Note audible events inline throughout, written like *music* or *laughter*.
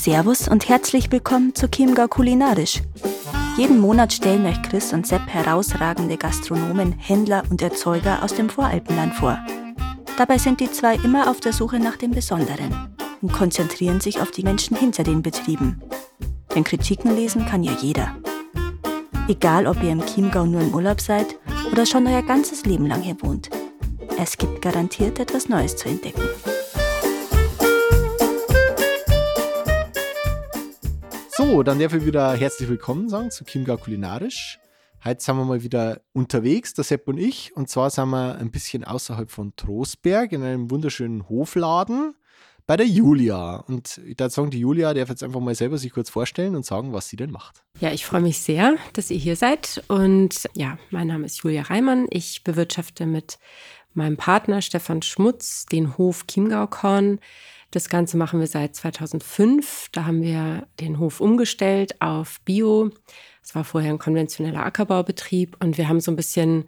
Servus und herzlich willkommen zu Chiemgau Kulinarisch. Jeden Monat stellen euch Chris und Sepp herausragende Gastronomen, Händler und Erzeuger aus dem Voralpenland vor. Dabei sind die zwei immer auf der Suche nach dem Besonderen und konzentrieren sich auf die Menschen hinter den Betrieben. Denn Kritiken lesen kann ja jeder. Egal, ob ihr im Chiemgau nur im Urlaub seid oder schon euer ganzes Leben lang hier wohnt. Es gibt garantiert etwas Neues zu entdecken. Dann darf ich wieder herzlich willkommen sagen zu Chiemgau Kulinarisch. Heute sind wir mal wieder unterwegs, der Sepp und ich. Und zwar sind wir ein bisschen außerhalb von Trostberg in einem wunderschönen Hofladen bei der Julia. Und ich würde sagen, die Julia darf jetzt einfach mal selber sich kurz vorstellen und sagen, was sie denn macht. Ja, ich freue mich sehr, dass ihr hier seid. Und ja, mein Name ist Julia Reimann. Ich bewirtschafte mit meinem Partner Stefan Schmutz den Hof Chiemgaukorn. Das Ganze machen wir seit 2005. Da haben wir den Hof umgestellt auf Bio. Es war vorher ein konventioneller Ackerbaubetrieb und wir haben so ein bisschen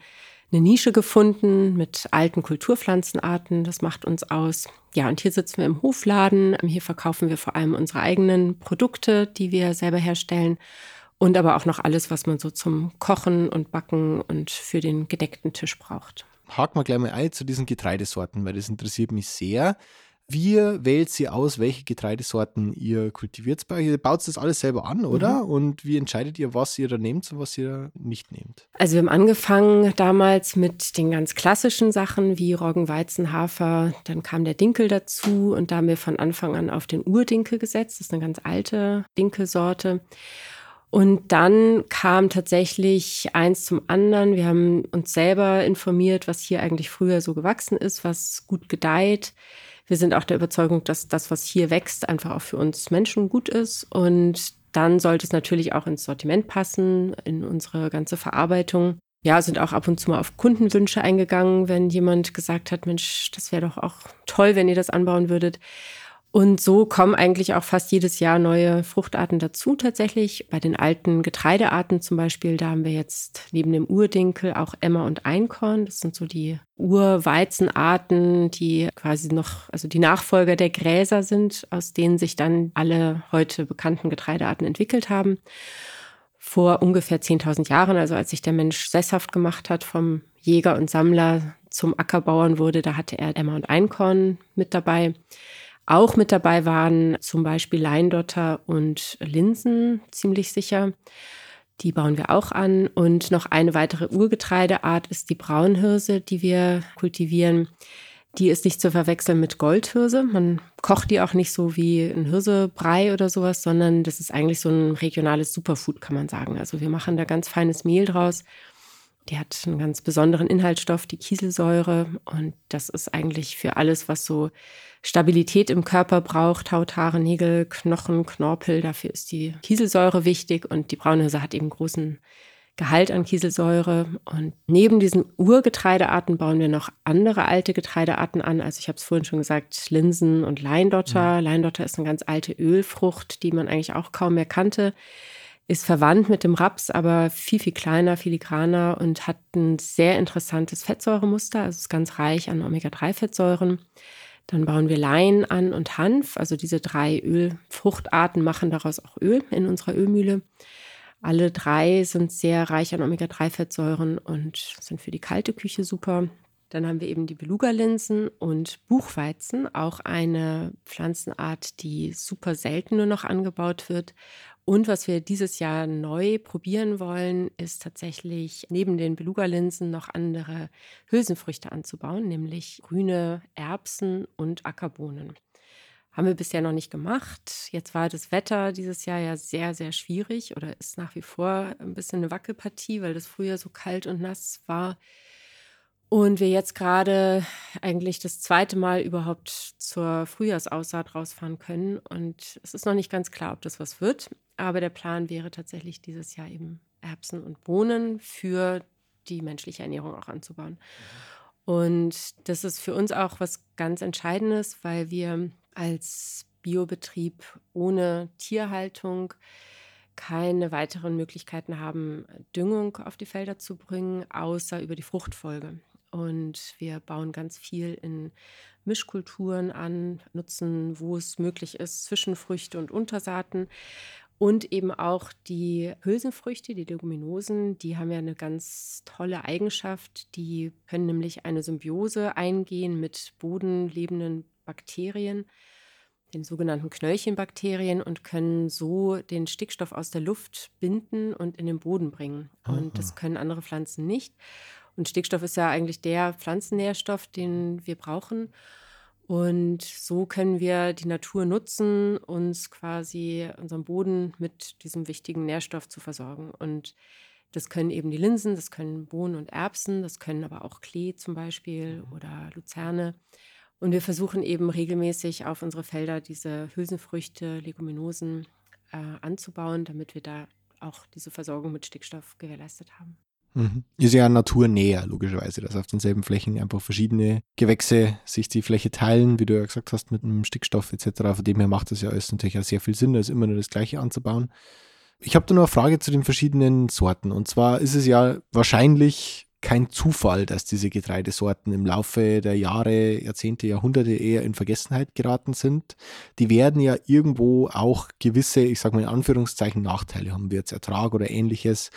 eine Nische gefunden mit alten Kulturpflanzenarten. Das macht uns aus. Ja, und hier sitzen wir im Hofladen. Hier verkaufen wir vor allem unsere eigenen Produkte, die wir selber herstellen. Und aber auch noch alles, was man so zum Kochen und Backen und für den gedeckten Tisch braucht. Haken wir gleich mal ein zu diesen Getreidesorten, weil das interessiert mich sehr. Wie wählt sie aus, welche Getreidesorten ihr kultiviert? Ihr baut das alles selber an, oder? Mhm. Und wie entscheidet ihr, was ihr da nehmt und was ihr nicht nehmt? Also wir haben angefangen damals mit den ganz klassischen Sachen wie Roggen, Weizen, Hafer. Dann kam der Dinkel dazu und da haben wir von Anfang an auf den Urdinkel gesetzt. Das ist eine ganz alte Dinkelsorte. Und dann kam tatsächlich eins zum anderen. Wir haben uns selber informiert, was hier eigentlich früher so gewachsen ist, was gut gedeiht wir sind auch der Überzeugung, dass das, was hier wächst, einfach auch für uns Menschen gut ist. Und dann sollte es natürlich auch ins Sortiment passen, in unsere ganze Verarbeitung. Ja, sind auch ab und zu mal auf Kundenwünsche eingegangen, wenn jemand gesagt hat, Mensch, das wäre doch auch toll, wenn ihr das anbauen würdet. Und so kommen eigentlich auch fast jedes Jahr neue Fruchtarten dazu tatsächlich. Bei den alten Getreidearten zum Beispiel, da haben wir jetzt neben dem Urdinkel auch Emmer und Einkorn. Das sind so die Urweizenarten, die quasi noch, also die Nachfolger der Gräser sind, aus denen sich dann alle heute bekannten Getreidearten entwickelt haben. Vor ungefähr 10.000 Jahren, also als sich der Mensch sesshaft gemacht hat, vom Jäger und Sammler zum Ackerbauern wurde, da hatte er Emmer und Einkorn mit dabei. Auch mit dabei waren zum Beispiel Leindotter und Linsen, ziemlich sicher. Die bauen wir auch an. Und noch eine weitere Urgetreideart ist die Braunhirse, die wir kultivieren. Die ist nicht zu verwechseln mit Goldhirse. Man kocht die auch nicht so wie ein Hirsebrei oder sowas, sondern das ist eigentlich so ein regionales Superfood, kann man sagen. Also wir machen da ganz feines Mehl draus die hat einen ganz besonderen Inhaltsstoff, die Kieselsäure. Und das ist eigentlich für alles, was so Stabilität im Körper braucht, Haut, Haare, Nägel, Knochen, Knorpel. Dafür ist die Kieselsäure wichtig. Und die Braunhirse hat eben großen Gehalt an Kieselsäure. Und neben diesen Urgetreidearten bauen wir noch andere alte Getreidearten an. Also ich habe es vorhin schon gesagt, Linsen und Leindotter. Mhm. Leindotter ist eine ganz alte Ölfrucht, die man eigentlich auch kaum mehr kannte ist verwandt mit dem Raps, aber viel, viel kleiner, filigraner und hat ein sehr interessantes Fettsäuremuster. Also ist ganz reich an Omega-3-Fettsäuren. Dann bauen wir Lein an und Hanf. Also diese drei Ölfruchtarten machen daraus auch Öl in unserer Ölmühle. Alle drei sind sehr reich an Omega-3-Fettsäuren und sind für die kalte Küche super. Dann haben wir eben die Beluga-Linsen und Buchweizen, auch eine Pflanzenart, die super selten nur noch angebaut wird und was wir dieses Jahr neu probieren wollen, ist tatsächlich neben den Beluga-Linsen noch andere Hülsenfrüchte anzubauen, nämlich grüne Erbsen und Ackerbohnen. Haben wir bisher noch nicht gemacht. Jetzt war das Wetter dieses Jahr ja sehr, sehr schwierig oder ist nach wie vor ein bisschen eine Wackelpartie, weil das Frühjahr so kalt und nass war. Und wir jetzt gerade eigentlich das zweite Mal überhaupt zur Frühjahrsaussaat rausfahren können. Und es ist noch nicht ganz klar, ob das was wird. Aber der Plan wäre tatsächlich dieses Jahr eben Erbsen und Bohnen für die menschliche Ernährung auch anzubauen. Und das ist für uns auch was ganz Entscheidendes, weil wir als Biobetrieb ohne Tierhaltung keine weiteren Möglichkeiten haben, Düngung auf die Felder zu bringen, außer über die Fruchtfolge. Und wir bauen ganz viel in Mischkulturen an, nutzen, wo es möglich ist, Zwischenfrüchte und Untersaaten. Und eben auch die Hülsenfrüchte, die Leguminosen, die haben ja eine ganz tolle Eigenschaft. Die können nämlich eine Symbiose eingehen mit bodenlebenden Bakterien, den sogenannten Knöllchenbakterien, und können so den Stickstoff aus der Luft binden und in den Boden bringen. Und das können andere Pflanzen nicht. Und Stickstoff ist ja eigentlich der Pflanzennährstoff, den wir brauchen. Und so können wir die Natur nutzen, uns quasi unseren Boden mit diesem wichtigen Nährstoff zu versorgen. Und das können eben die Linsen, das können Bohnen und Erbsen, das können aber auch Klee zum Beispiel mhm. oder Luzerne. Und wir versuchen eben regelmäßig auf unsere Felder diese Hülsenfrüchte, Leguminosen äh, anzubauen, damit wir da auch diese Versorgung mit Stickstoff gewährleistet haben. Mhm. Ist ja naturnäher, logischerweise, dass auf denselben Flächen einfach verschiedene Gewächse sich die Fläche teilen, wie du ja gesagt hast, mit einem Stickstoff etc. Von dem her macht das ja alles natürlich auch sehr viel Sinn, da ist immer nur das Gleiche anzubauen. Ich habe da noch eine Frage zu den verschiedenen Sorten. Und zwar ist es ja wahrscheinlich kein Zufall, dass diese Getreidesorten im Laufe der Jahre, Jahrzehnte, Jahrhunderte eher in Vergessenheit geraten sind. Die werden ja irgendwo auch gewisse, ich sage mal in Anführungszeichen, Nachteile haben, wie jetzt Ertrag oder ähnliches.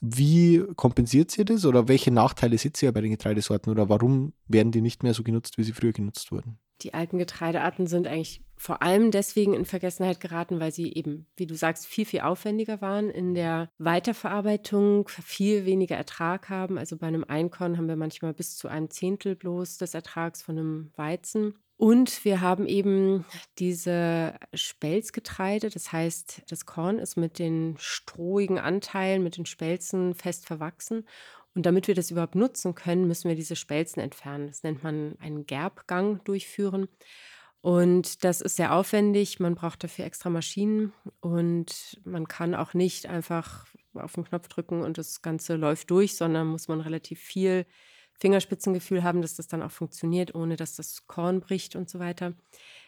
Wie kompensiert ihr das oder welche Nachteile seht ihr bei den Getreidesorten oder warum werden die nicht mehr so genutzt, wie sie früher genutzt wurden? Die alten Getreidearten sind eigentlich vor allem deswegen in Vergessenheit geraten, weil sie eben, wie du sagst, viel, viel aufwendiger waren in der Weiterverarbeitung, viel weniger Ertrag haben. Also bei einem Einkorn haben wir manchmal bis zu einem Zehntel bloß des Ertrags von einem Weizen. Und wir haben eben diese Spelzgetreide, das heißt, das Korn ist mit den strohigen Anteilen, mit den Spelzen fest verwachsen. Und damit wir das überhaupt nutzen können, müssen wir diese Spelzen entfernen. Das nennt man einen Gerbgang durchführen. Und das ist sehr aufwendig. Man braucht dafür extra Maschinen und man kann auch nicht einfach auf den Knopf drücken und das Ganze läuft durch, sondern muss man relativ viel Fingerspitzengefühl haben, dass das dann auch funktioniert, ohne dass das Korn bricht und so weiter.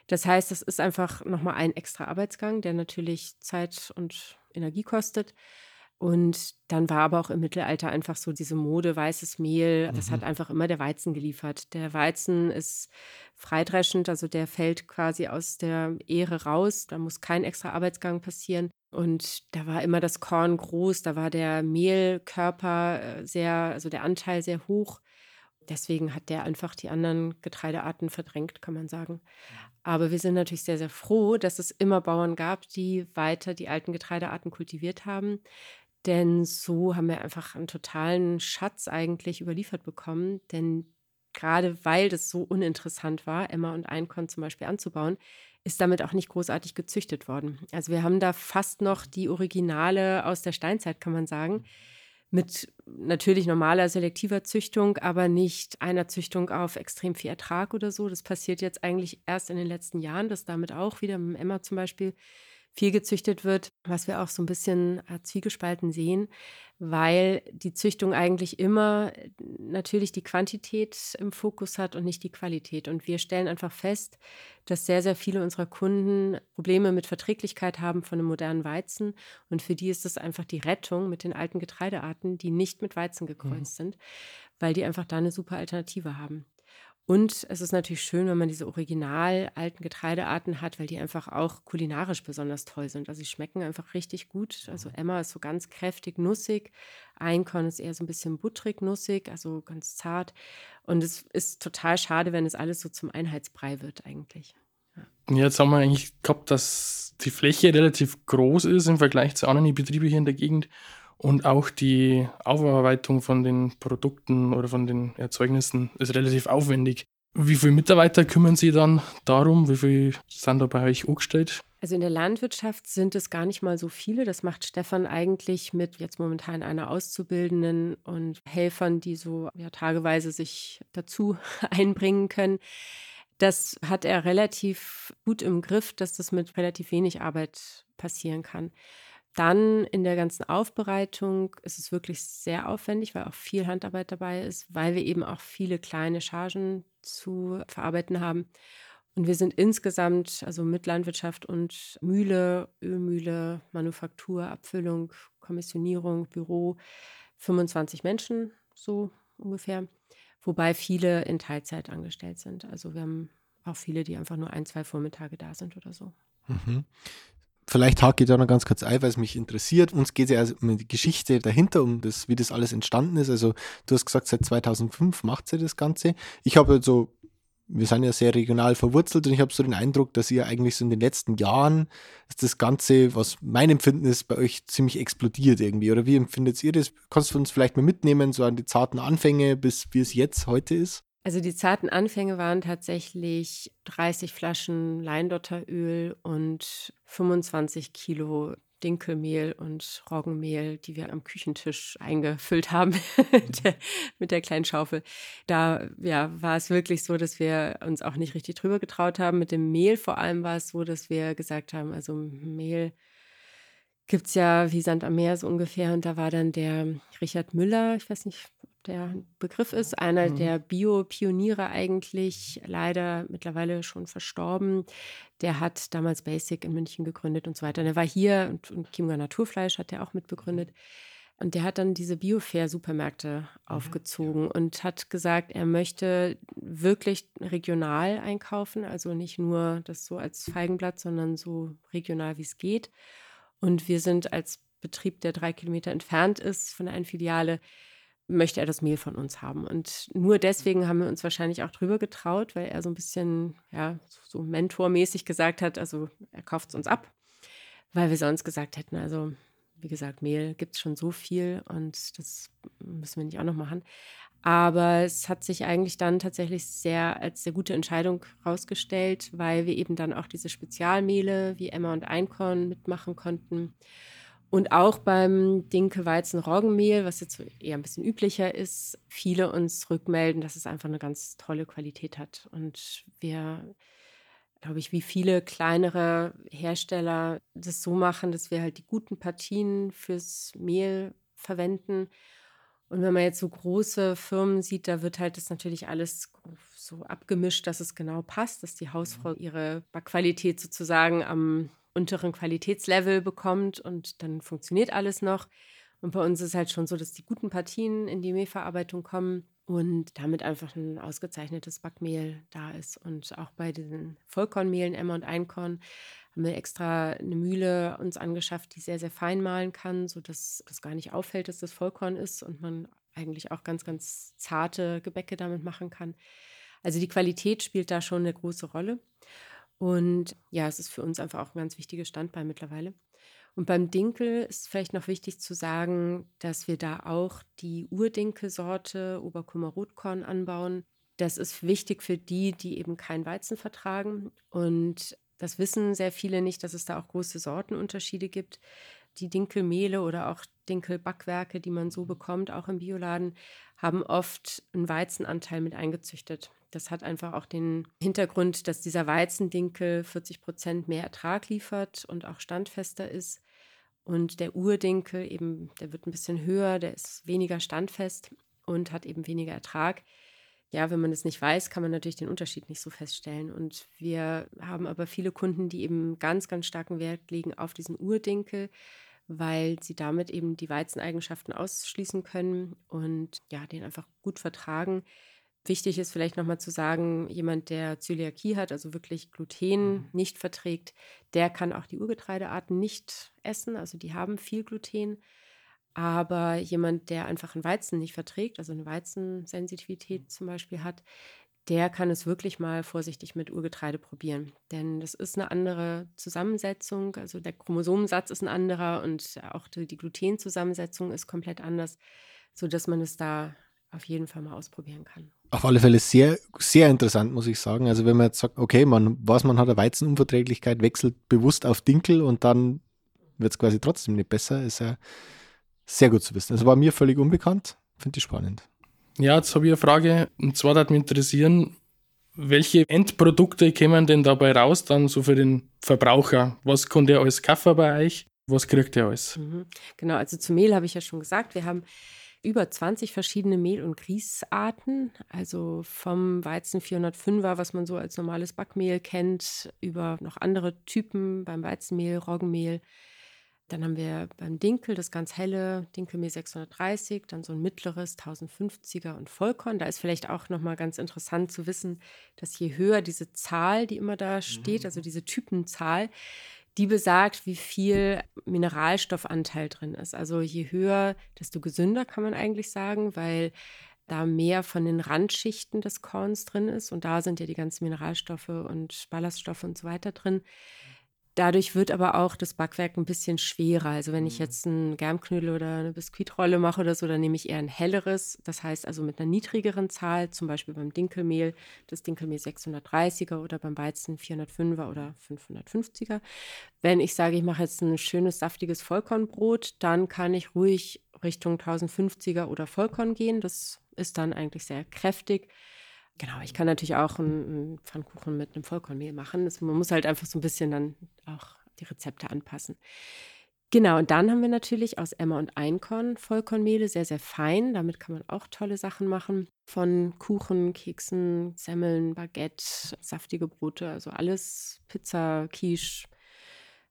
Das heißt, es ist einfach nochmal ein extra Arbeitsgang, der natürlich Zeit und Energie kostet. Und dann war aber auch im Mittelalter einfach so diese Mode, weißes Mehl, das hat mhm. einfach immer der Weizen geliefert. Der Weizen ist freidreschend, also der fällt quasi aus der Ehre raus, da muss kein extra Arbeitsgang passieren. Und da war immer das Korn groß, da war der Mehlkörper äh, sehr, also der Anteil sehr hoch. Deswegen hat der einfach die anderen Getreidearten verdrängt, kann man sagen. Aber wir sind natürlich sehr, sehr froh, dass es immer Bauern gab, die weiter die alten Getreidearten kultiviert haben. Denn so haben wir einfach einen totalen Schatz eigentlich überliefert bekommen. Denn gerade weil das so uninteressant war, Emma und Einkorn zum Beispiel anzubauen, ist damit auch nicht großartig gezüchtet worden. Also wir haben da fast noch die Originale aus der Steinzeit, kann man sagen, mit natürlich normaler selektiver Züchtung, aber nicht einer Züchtung auf extrem viel Ertrag oder so. Das passiert jetzt eigentlich erst in den letzten Jahren, dass damit auch wieder mit Emma zum Beispiel viel gezüchtet wird, was wir auch so ein bisschen äh, zwiegespalten sehen, weil die Züchtung eigentlich immer äh, natürlich die Quantität im Fokus hat und nicht die Qualität. Und wir stellen einfach fest, dass sehr, sehr viele unserer Kunden Probleme mit Verträglichkeit haben von einem modernen Weizen. Und für die ist das einfach die Rettung mit den alten Getreidearten, die nicht mit Weizen gekreuzt mhm. sind, weil die einfach da eine super Alternative haben. Und es ist natürlich schön, wenn man diese original alten Getreidearten hat, weil die einfach auch kulinarisch besonders toll sind. Also sie schmecken einfach richtig gut. Also mhm. Emma ist so ganz kräftig nussig, Einkorn ist eher so ein bisschen butterig nussig, also ganz zart. Und es ist total schade, wenn es alles so zum Einheitsbrei wird eigentlich. Ja. Jetzt haben wir eigentlich gehabt, dass die Fläche relativ groß ist im Vergleich zu anderen Betrieben hier in der Gegend und auch die Aufarbeitung von den Produkten oder von den Erzeugnissen ist relativ aufwendig. Wie viele Mitarbeiter kümmern Sie dann darum? Wie viele sind da bei euch angestellt? Also in der Landwirtschaft sind es gar nicht mal so viele. Das macht Stefan eigentlich mit jetzt momentan einer Auszubildenden und Helfern, die so ja, tageweise sich dazu *laughs* einbringen können. Das hat er relativ gut im Griff, dass das mit relativ wenig Arbeit passieren kann. Dann in der ganzen Aufbereitung ist es wirklich sehr aufwendig, weil auch viel Handarbeit dabei ist, weil wir eben auch viele kleine Chargen zu verarbeiten haben. Und wir sind insgesamt, also mit Landwirtschaft und Mühle, Ölmühle, Manufaktur, Abfüllung, Kommissionierung, Büro, 25 Menschen so ungefähr wobei viele in Teilzeit angestellt sind. Also wir haben auch viele, die einfach nur ein, zwei Vormittage da sind oder so. Mhm. Vielleicht hake ich da noch ganz kurz ein, weil es mich interessiert. Uns geht es ja also um die Geschichte dahinter, um das, wie das alles entstanden ist. Also du hast gesagt, seit 2005 macht sie das Ganze. Ich habe so wir sind ja sehr regional verwurzelt und ich habe so den Eindruck, dass ihr eigentlich so in den letzten Jahren das Ganze, was mein Empfinden ist, bei euch ziemlich explodiert irgendwie. Oder wie empfindet ihr das? Kannst du uns vielleicht mal mitnehmen, so an die zarten Anfänge, bis wie es jetzt heute ist? Also die zarten Anfänge waren tatsächlich 30 Flaschen Leindotteröl und 25 Kilo Dinkelmehl und Roggenmehl, die wir am Küchentisch eingefüllt haben *laughs* mit, der, kleinen Schaufel. Da ja, war es wirklich so, dass wir uns auch nicht richtig drüber getraut haben. Mit dem Mehl vor allem war es so, dass wir gesagt haben, also Mehl gibt es ja wie Sand am Meer so ungefähr. Und da war dann der Richard Müller, ich weiß nicht, der Begriff ist, einer mhm. der Bio-Pioniere eigentlich, leider mittlerweile schon verstorben. Der hat damals Basic in München gegründet und so weiter. Und er war hier und, und Chiemgau Naturfleisch hat er auch mitbegründet. Und der hat dann diese Biofair-Supermärkte mhm. aufgezogen und hat gesagt, er möchte wirklich regional einkaufen, also nicht nur das so als Feigenblatt, sondern so regional, wie es geht. Und wir sind als Betrieb, der drei Kilometer entfernt ist von der einen Filiale, möchte er das Mehl von uns haben. Und nur deswegen haben wir uns wahrscheinlich auch drüber getraut, weil er so ein bisschen, ja, so mentormäßig gesagt hat, also er kauft es uns ab, weil wir sonst gesagt hätten, also wie gesagt, Mehl gibt es schon so viel und das müssen wir nicht auch noch machen. Aber es hat sich eigentlich dann tatsächlich sehr als sehr gute Entscheidung herausgestellt, weil wir eben dann auch diese Spezialmehle wie Emma und Einkorn mitmachen konnten und auch beim Dinkel-Weizen-Roggenmehl, was jetzt eher ein bisschen üblicher ist, viele uns rückmelden, dass es einfach eine ganz tolle Qualität hat. Und wir, glaube ich, wie viele kleinere Hersteller das so machen, dass wir halt die guten Partien fürs Mehl verwenden. Und wenn man jetzt so große Firmen sieht, da wird halt das natürlich alles so abgemischt, dass es genau passt, dass die Hausfrau mhm. ihre Backqualität sozusagen am unteren Qualitätslevel bekommt und dann funktioniert alles noch. Und bei uns ist halt schon so, dass die guten Partien in die Mehlverarbeitung kommen und damit einfach ein ausgezeichnetes Backmehl da ist. Und auch bei den Vollkornmehlen, Emmer und Einkorn, haben wir extra eine Mühle uns angeschafft, die sehr, sehr fein mahlen kann, sodass das gar nicht auffällt, dass das Vollkorn ist und man eigentlich auch ganz, ganz zarte Gebäcke damit machen kann. Also die Qualität spielt da schon eine große Rolle. Und ja, es ist für uns einfach auch ein ganz wichtiges Standbein mittlerweile. Und beim Dinkel ist vielleicht noch wichtig zu sagen, dass wir da auch die Urdinkelsorte Oberkummer Rotkorn anbauen. Das ist wichtig für die, die eben kein Weizen vertragen. Und das wissen sehr viele nicht, dass es da auch große Sortenunterschiede gibt. Die Dinkelmehle oder auch Dinkelbackwerke, die man so bekommt, auch im Bioladen, haben oft einen Weizenanteil mit eingezüchtet. Das hat einfach auch den Hintergrund, dass dieser Weizendinkel 40 Prozent mehr Ertrag liefert und auch standfester ist. Und der Urdinkel eben, der wird ein bisschen höher, der ist weniger standfest und hat eben weniger Ertrag. Ja, wenn man es nicht weiß, kann man natürlich den Unterschied nicht so feststellen. Und wir haben aber viele Kunden, die eben ganz, ganz starken Wert legen auf diesen Urdinkel, weil sie damit eben die Weizeneigenschaften ausschließen können und ja, den einfach gut vertragen. Wichtig ist vielleicht nochmal zu sagen, jemand, der Zöliakie hat, also wirklich Gluten mhm. nicht verträgt, der kann auch die Urgetreidearten nicht essen, also die haben viel Gluten. Aber jemand, der einfach einen Weizen nicht verträgt, also eine Weizensensitivität mhm. zum Beispiel hat, der kann es wirklich mal vorsichtig mit Urgetreide probieren. Denn das ist eine andere Zusammensetzung, also der Chromosomensatz ist ein anderer und auch die, die Glutenzusammensetzung ist komplett anders, sodass man es da auf jeden Fall mal ausprobieren kann. Auf alle Fälle sehr, sehr interessant, muss ich sagen. Also wenn man jetzt sagt, okay, man weiß, man hat eine Weizenunverträglichkeit, wechselt bewusst auf Dinkel und dann wird es quasi trotzdem nicht besser, ist ja sehr gut zu wissen. Das war mir völlig unbekannt, finde ich spannend. Ja, jetzt habe ich eine Frage, und zwar würde mich interessieren, welche Endprodukte kämen denn dabei raus, dann so für den Verbraucher? Was konnte er alles kaufen bei euch? Was kriegt er alles? Mhm. Genau, also zu Mehl habe ich ja schon gesagt, wir haben über 20 verschiedene Mehl- und Grießarten. Also vom Weizen 405er, was man so als normales Backmehl kennt, über noch andere Typen beim Weizenmehl, Roggenmehl. Dann haben wir beim Dinkel das ganz helle Dinkelmehl 630, dann so ein mittleres 1050er und Vollkorn. Da ist vielleicht auch nochmal ganz interessant zu wissen, dass je höher diese Zahl, die immer da steht, mhm. also diese Typenzahl, die besagt, wie viel Mineralstoffanteil drin ist. Also je höher, desto gesünder kann man eigentlich sagen, weil da mehr von den Randschichten des Korns drin ist und da sind ja die ganzen Mineralstoffe und Ballaststoffe und so weiter drin. Dadurch wird aber auch das Backwerk ein bisschen schwerer. Also wenn ich mhm. jetzt einen Germknödel oder eine Biskuitrolle mache oder so, dann nehme ich eher ein helleres. Das heißt also mit einer niedrigeren Zahl, zum Beispiel beim Dinkelmehl, das Dinkelmehl 630er oder beim Weizen 405er oder 550er. Wenn ich sage, ich mache jetzt ein schönes, saftiges Vollkornbrot, dann kann ich ruhig Richtung 1050er oder Vollkorn gehen. Das ist dann eigentlich sehr kräftig. Genau, ich kann natürlich auch einen Pfannkuchen mit einem Vollkornmehl machen. Das, man muss halt einfach so ein bisschen dann auch die Rezepte anpassen. Genau, und dann haben wir natürlich aus Emmer und Einkorn Vollkornmehle, sehr, sehr fein. Damit kann man auch tolle Sachen machen. Von Kuchen, Keksen, Semmeln, Baguette, saftige Brote, also alles, Pizza, Quiche,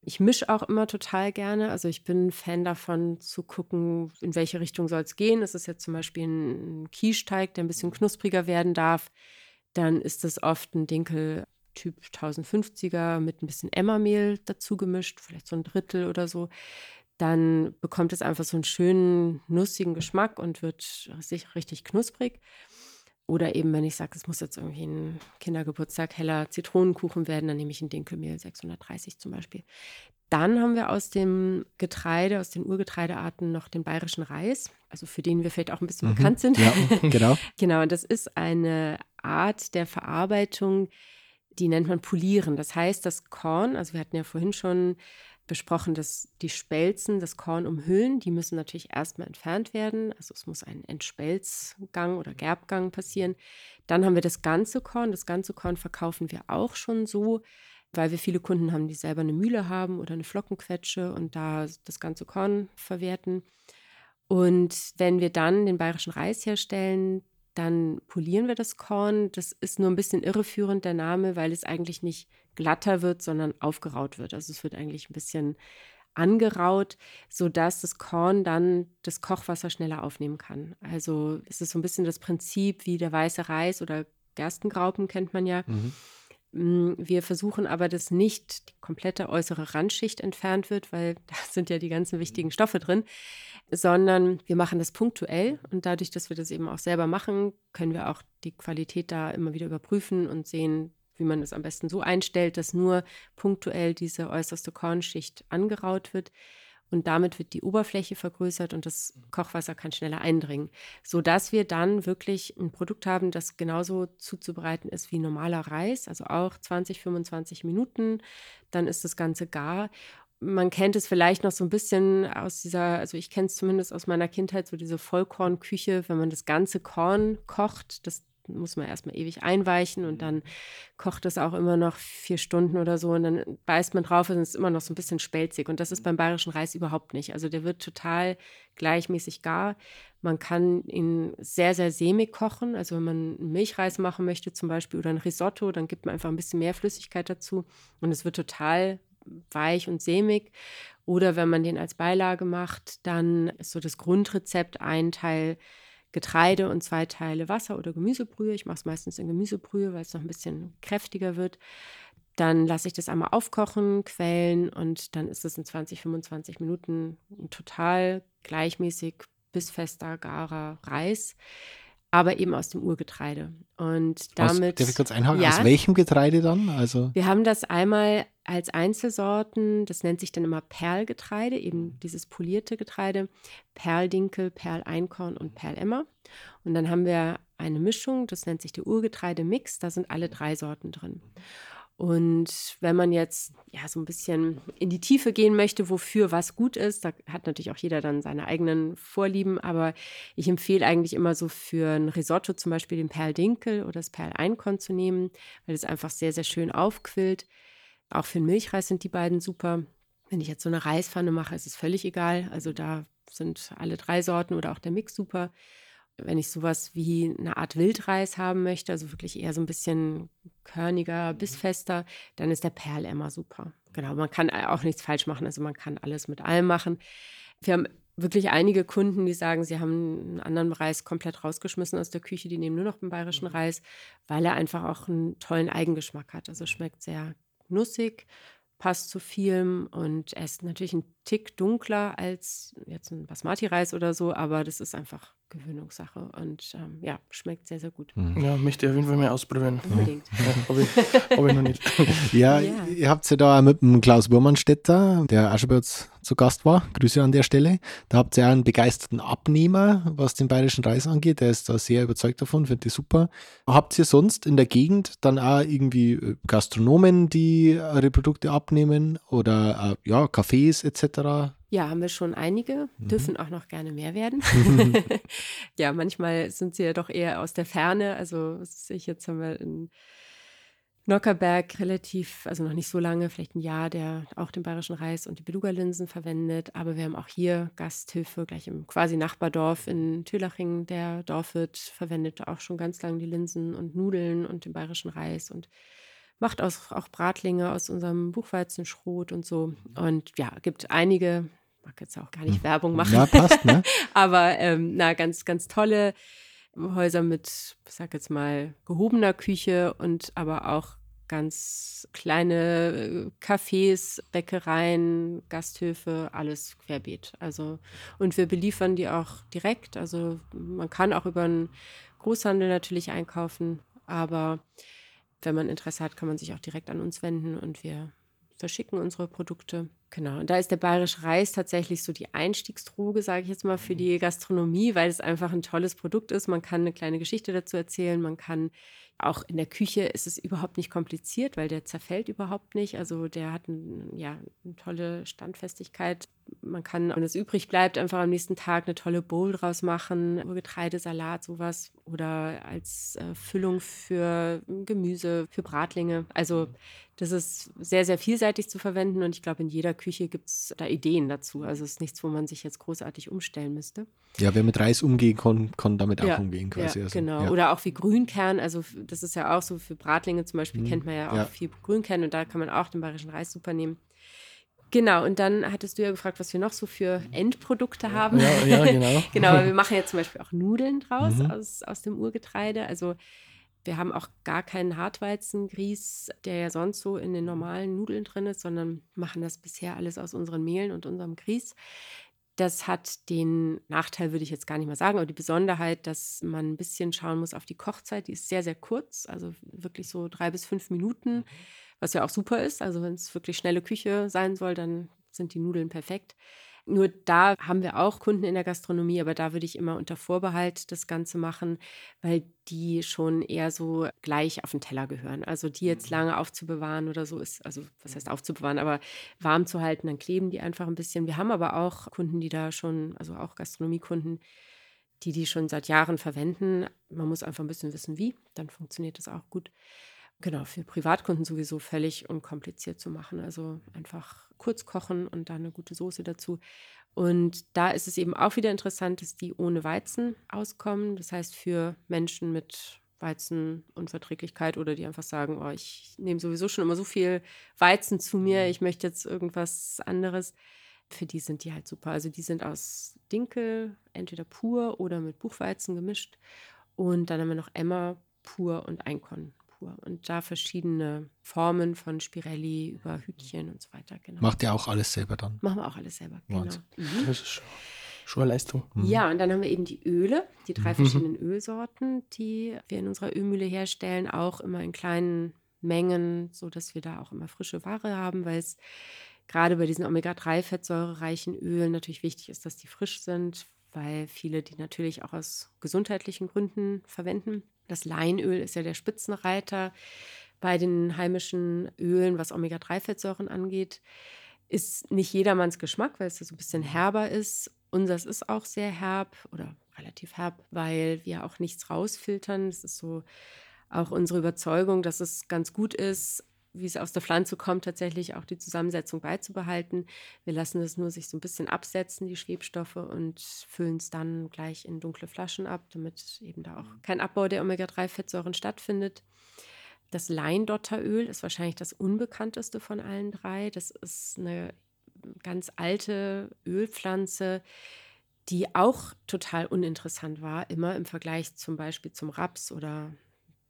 ich mische auch immer total gerne. Also ich bin Fan davon zu gucken, in welche Richtung soll es gehen. Es ist jetzt zum Beispiel ein Quiche-Teig, der ein bisschen knuspriger werden darf. Dann ist das oft ein Dinkel Typ 1050er mit ein bisschen Emmermehl dazu gemischt, vielleicht so ein Drittel oder so. Dann bekommt es einfach so einen schönen, nussigen Geschmack und wird sich richtig knusprig. Oder eben, wenn ich sage, es muss jetzt irgendwie ein Kindergeburtstag heller Zitronenkuchen werden, dann nehme ich ein Dinkelmehl 630 zum Beispiel. Dann haben wir aus dem Getreide, aus den Urgetreidearten noch den bayerischen Reis, also für den wir vielleicht auch ein bisschen mhm, bekannt sind. Ja, *laughs* genau. genau, und das ist eine Art der Verarbeitung, die nennt man Polieren. Das heißt, das Korn, also wir hatten ja vorhin schon besprochen, dass die Spelzen das Korn umhüllen. Die müssen natürlich erstmal entfernt werden. Also es muss ein Entspelzgang oder Gerbgang passieren. Dann haben wir das ganze Korn. Das ganze Korn verkaufen wir auch schon so, weil wir viele Kunden haben, die selber eine Mühle haben oder eine Flockenquetsche und da das ganze Korn verwerten. Und wenn wir dann den bayerischen Reis herstellen, dann polieren wir das Korn. Das ist nur ein bisschen irreführend, der Name, weil es eigentlich nicht glatter wird, sondern aufgeraut wird. Also es wird eigentlich ein bisschen angeraut, sodass das Korn dann das Kochwasser schneller aufnehmen kann. Also es ist so ein bisschen das Prinzip wie der weiße Reis oder Gerstengraupen kennt man ja. Mhm. Mm, wir versuchen aber, dass nicht die komplette äußere Randschicht entfernt wird, weil *laughs* da sind ja die ganzen wichtigen Stoffe drin, sondern wir machen das punktuell und dadurch, dass wir das eben auch selber machen, können wir auch die Qualität da immer wieder überprüfen und sehen, wie man es am besten so einstellt, dass nur punktuell diese äußerste Kornschicht angeraut wird. Und damit wird die Oberfläche vergrößert und das Kochwasser kann schneller eindringen, sodass wir dann wirklich ein Produkt haben, das genauso zuzubereiten ist wie normaler Reis, also auch 20, 25 Minuten. Dann ist das Ganze gar man kennt es vielleicht noch so ein bisschen aus dieser, also ich kenne es zumindest aus meiner Kindheit, so diese Vollkornküche, wenn man das ganze Korn kocht, das muss man erstmal ewig einweichen und dann kocht es auch immer noch vier Stunden oder so und dann beißt man drauf und es ist immer noch so ein bisschen spelzig. Und das ist beim bayerischen Reis überhaupt nicht. Also der wird total gleichmäßig gar. Man kann ihn sehr, sehr sämig kochen. Also wenn man einen Milchreis machen möchte zum Beispiel oder ein Risotto, dann gibt man einfach ein bisschen mehr Flüssigkeit dazu und es wird total weich und sämig. Oder wenn man den als Beilage macht, dann ist so das Grundrezept ein Teil Getreide und zwei Teile Wasser oder Gemüsebrühe. Ich mache es meistens in Gemüsebrühe, weil es noch ein bisschen kräftiger wird. Dann lasse ich das einmal aufkochen, quellen und dann ist es in 20, 25 Minuten ein total gleichmäßig bis fester, garer Reis aber eben aus dem Urgetreide. Und damit. Aus, darf ich kurz einhaken? Ja, aus welchem Getreide dann? Also wir haben das einmal als Einzelsorten, das nennt sich dann immer Perlgetreide, eben dieses polierte Getreide, Perldinkel, Perleinkorn und Perlemmer. Und dann haben wir eine Mischung, das nennt sich der Urgetreidemix, da sind alle drei Sorten drin. Und wenn man jetzt ja so ein bisschen in die Tiefe gehen möchte, wofür was gut ist, da hat natürlich auch jeder dann seine eigenen Vorlieben, aber ich empfehle eigentlich immer so für ein Risotto zum Beispiel den Perldinkel oder das Perleinkorn zu nehmen, weil es einfach sehr, sehr schön aufquillt. Auch für den Milchreis sind die beiden super. Wenn ich jetzt so eine Reispfanne mache, ist es völlig egal. Also da sind alle drei Sorten oder auch der Mix super. wenn ich sowas wie eine Art Wildreis haben möchte, also wirklich eher so ein bisschen körniger, bissfester, dann ist der Perlemmer super. Genau, man kann auch nichts falsch machen, also man kann alles mit allem machen. Wir haben wirklich einige Kunden, die sagen, sie haben einen anderen Reis komplett rausgeschmissen aus der Küche, die nehmen nur noch den bayerischen mhm. Reis, weil er einfach auch einen tollen Eigengeschmack hat. Also schmeckt sehr nussig, passt zu vielem und er ist natürlich ein Tick dunkler als jetzt ein Basmati-Reis oder so, aber das ist einfach Gewöhnungssache und ähm, ja, schmeckt sehr, sehr gut. Mhm. Ja, möchte ich auf jeden Fall mal ausprobieren. Unbedingt. Ja, Habe ich, hab ich noch nicht. *laughs* Ja, ja, ihr habt ja da mit dem Klaus Burmannstetter, der auch schon bei uns zu Gast war, Grüße an der Stelle, da habt ihr ja einen begeisterten Abnehmer, was den bayerischen Reis angeht, der ist da sehr überzeugt davon, finde ich super. Habt ihr sonst in der Gegend dann auch irgendwie äh, Gastronomen, die eure Produkte abnehmen oder äh, ja, Cafés etc.? Ja, haben wir schon einige, mhm. dürfen auch noch gerne mehr werden. *laughs* *laughs* ja, manchmal sind sie ja doch eher aus der Ferne. Also, was ich jetzt haben wir in Nockerberg relativ, also noch nicht so lange, vielleicht ein Jahr, der auch den bayerischen Reis und die Beluga-Linsen verwendet. Aber wir haben auch hier Gasthilfe, gleich im quasi Nachbardorf in Thülaching. Der Dorfwirt verwendet auch schon ganz lange die Linsen und Nudeln und den bayerischen Reis und macht auch Bratlinge aus unserem Buchweizenschrot und so. Und ja, gibt einige mag jetzt auch gar nicht hm. Werbung machen. Ja, passt, ne? *laughs* Aber ähm, na, ganz, ganz tolle Häuser mit, ich sag jetzt mal, gehobener Küche und aber auch ganz kleine äh, Cafés, Bäckereien, Gasthöfe, alles querbeet. Also, und wir beliefern die auch direkt. Also man kann auch über einen Großhandel natürlich einkaufen, aber wenn man Interesse hat, kann man sich auch direkt an uns wenden und wir verschicken unsere Produkte. Genau, und da ist der bayerische Reis tatsächlich so die Einstiegsdroge, sage ich jetzt mal, für die Gastronomie, weil es einfach ein tolles Produkt ist. Man kann eine kleine Geschichte dazu erzählen, man kann auch in der Küche ist es überhaupt nicht kompliziert, weil der zerfällt überhaupt nicht. Also der hat ein, ja, eine tolle Standfestigkeit. Man kann, wenn es übrig bleibt, einfach am nächsten Tag eine tolle Bowl draus machen, Getreidesalat, sowas. Oder als äh, Füllung für Gemüse, für Bratlinge. Also das ist sehr, sehr vielseitig zu verwenden und ich glaube, in jeder Küche gibt es da Ideen dazu. Also es ist nichts, wo man sich jetzt großartig umstellen müsste. Ja, wer mit Reis umgehen kann, kann damit ja, auch umgehen quasi. Ja, also, genau. Ja. Oder auch wie Grünkern. Also das ist ja auch so für Bratlinge zum Beispiel, mhm. kennt man ja auch viel Grünkern und da kann man auch den bayerischen Reis super nehmen. Genau, und dann hattest du ja gefragt, was wir noch so für Endprodukte haben. Ja, ja genau. *laughs* genau, wir *laughs* machen ja zum Beispiel auch Nudeln draus mhm. aus, aus dem Urgetreide. Also wir haben auch gar keinen Hartweizengrieß, der ja sonst so in den normalen Nudeln drin ist, sondern machen das bisher alles aus unseren Mehlen und unserem Grieß. Das hat den Nachteil, würde ich jetzt gar nicht mal sagen, aber die Besonderheit, dass man ein bisschen schauen muss auf die Kochzeit. Die ist sehr, sehr kurz, also wirklich so drei bis fünf Minuten, mhm. was ja auch super ist. Also wenn es wirklich schnelle Küche sein soll, dann sind die Nudeln perfekt. Nur da haben wir auch Kunden in der Gastronomie, aber da würde ich immer unter Vorbehalt das Ganze machen, weil die schon eher so gleich auf den Teller gehören. Also die jetzt mhm. lange aufzubewahren oder so ist, also was heißt aufzubewahren, aber warm zu halten, dann kleben die einfach ein bisschen. Wir haben aber auch Kunden, die da schon, also auch Gastronomiekunden, die die schon seit Jahren verwenden. Man muss einfach ein bisschen wissen, wie, dann funktioniert das auch gut. Genau, für Privatkunden sowieso völlig unkompliziert zu machen. Also einfach kurz kochen und dann eine gute Soße dazu. Und da ist es eben auch wieder interessant, dass die ohne Weizen auskommen. Das heißt, für Menschen mit Weizenunverträglichkeit oder die einfach sagen, oh, ich nehme sowieso schon immer so viel Weizen zu mir, mhm. ich möchte jetzt irgendwas anderes. Für die sind die halt super. Also die sind aus Dinkel, entweder pur oder mit Buchweizen gemischt. Und dann haben wir noch Emmer pur und Einkorn pur. Und da verschiedene Formen von Spirelli über Hütchen und so weiter. Genau. Macht ihr auch alles selber dann? Machen wir auch alles selber, genau. Mhm. Das ist schon, schon eine Leistung. Mhm. Ja, und dann haben wir eben die Öle, die drei mhm. verschiedenen Ölsorten, die wir in unserer Ölmühle herstellen, auch immer in kleinen Mengen, sodass wir da auch immer frische Ware haben, weil es gerade bei diesen Omega-3-fettsäurereichen Ölen natürlich wichtig ist, dass die frisch sind, weil viele die natürlich auch aus gesundheitlichen Gründen verwenden. Das Leinöl ist ja der Spitzenreiter bei den heimischen Ölen, was Omega-3-Fettsäuren angeht. Ist nicht jedermanns Geschmack, weil es ja so ein bisschen herber ist. Unseres ist auch sehr herb oder relativ herb, weil wir auch nichts rausfiltern. Das ist so auch unsere Überzeugung, dass es ganz gut ist, wie es aus der Pflanze kommt, tatsächlich auch die Zusammensetzung beizubehalten. Wir lassen es nur sich so ein bisschen absetzen, die Schwebstoffe, und füllen es dann gleich in dunkle Flaschen ab, damit eben da auch kein Abbau der Omega-3-Fettsäuren stattfindet. Das Leindotteröl ist wahrscheinlich das unbekannteste von allen drei. Das ist eine ganz alte Ölpflanze, die auch total uninteressant war, immer im Vergleich zum Beispiel zum Raps oder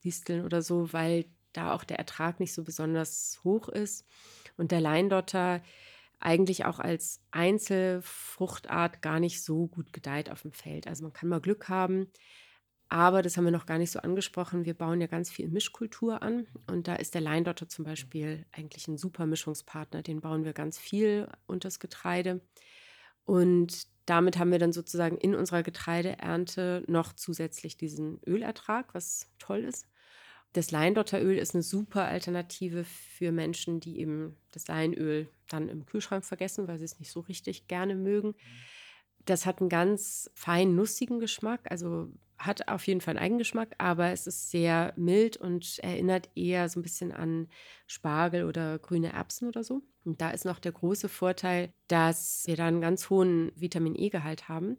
Disteln oder so, weil da auch der Ertrag nicht so besonders hoch ist und der Leindotter eigentlich auch als Einzelfruchtart gar nicht so gut gedeiht auf dem Feld. Also man kann mal Glück haben, aber das haben wir noch gar nicht so angesprochen. Wir bauen ja ganz viel Mischkultur an und da ist der Leindotter zum Beispiel eigentlich ein super Mischungspartner. Den bauen wir ganz viel unter das Getreide und damit haben wir dann sozusagen in unserer Getreideernte noch zusätzlich diesen Ölertrag, was toll ist. Das Leindotteröl ist eine super Alternative für Menschen, die eben das Leinöl dann im Kühlschrank vergessen, weil sie es nicht so richtig gerne mögen. Das hat einen ganz fein nussigen Geschmack, also hat auf jeden Fall einen Eigengeschmack, aber es ist sehr mild und erinnert eher so ein bisschen an Spargel oder grüne Erbsen oder so. Und da ist noch der große Vorteil, dass wir da einen ganz hohen Vitamin E-Gehalt haben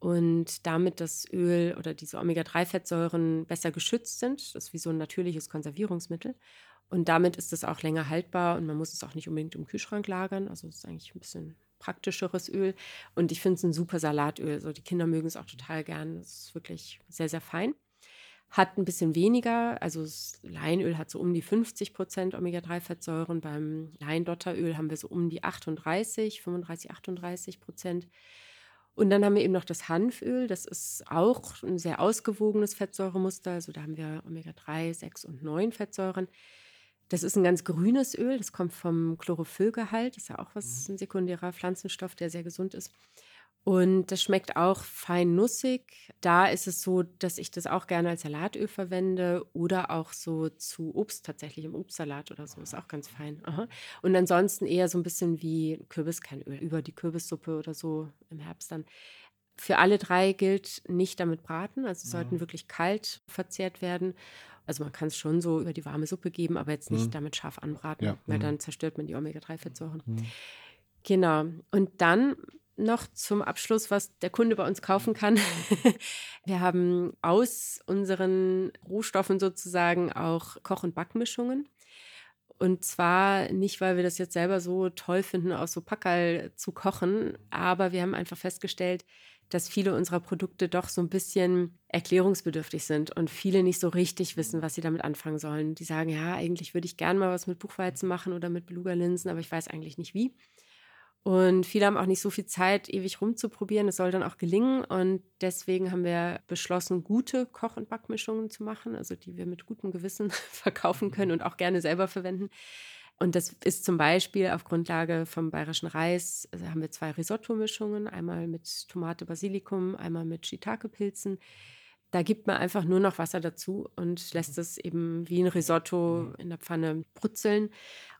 und damit das Öl oder diese Omega-3-Fettsäuren besser geschützt sind. Das ist wie so ein natürliches Konservierungsmittel. Und damit ist es auch länger haltbar und man muss es auch nicht unbedingt im Kühlschrank lagern. Also es ist eigentlich ein bisschen praktischeres Öl. Und ich finde es ein super Salatöl. So, die Kinder mögen es auch total gern. Es ist wirklich sehr, sehr fein. Hat ein bisschen weniger, also das Leinöl hat so um die 50 Prozent Omega-3-Fettsäuren. Beim Leindotteröl haben wir so um die 38, 35, 38 Prozent. Und dann haben wir eben noch das Hanföl. Das ist auch ein sehr ausgewogenes Fettsäuremuster. Also da haben wir Omega-3, 6 und 9 Fettsäuren. Das ist ein ganz grünes Öl. Das kommt vom Chlorophyllgehalt. Das ist ja auch was, mhm. ein sekundärer Pflanzenstoff, der sehr gesund ist. Und das schmeckt auch fein nussig. Da ist es so, dass ich das auch gerne als Salatöl verwende oder auch so zu Obst tatsächlich im Obstsalat oder so. Ist auch ganz fein. Aha. Und ansonsten eher so ein bisschen wie Kürbiskernöl über die Kürbissuppe oder so im Herbst dann. Für alle drei gilt nicht damit braten, also sie sollten wirklich kalt verzehrt werden. Also man kann es schon so über die warme Suppe geben, aber jetzt nicht mhm. damit scharf anbraten, ja. weil mhm. dann zerstört man die Omega-3-Fettsäuren. Mhm. Genau. Und dann noch zum Abschluss, was der Kunde bei uns kaufen kann. *laughs* Wir haben aus unseren Rohstoffen sozusagen auch Koch- und Backmischungen. Und zwar nicht, weil wir das jetzt selber so toll finden, aus so Packerl zu kochen, aber wir haben einfach festgestellt, dass viele unserer Produkte doch so ein bisschen erklärungsbedürftig sind und viele nicht so richtig wissen, was sie damit anfangen sollen. Die sagen, ja, eigentlich würde ich gerne mal was mit Buchweizen machen oder mit Beluga-Linsen, aber ich weiß eigentlich nicht wie. Und viele haben auch nicht so viel Zeit, ewig rumzuprobieren. Es soll dann auch gelingen. Und deswegen haben wir beschlossen, gute Koch- und Backmischungen zu machen, also die wir mit gutem Gewissen *laughs* verkaufen können und auch gerne selber verwenden. Und das ist zum Beispiel auf Grundlage vom bayerischen Reis, also haben wir zwei Risotto-Mischungen, einmal mit Tomate, Basilikum, einmal mit Shiitake-Pilzen. Da gibt man einfach nur noch Wasser dazu und lässt es eben wie ein Risotto in der Pfanne brutzeln.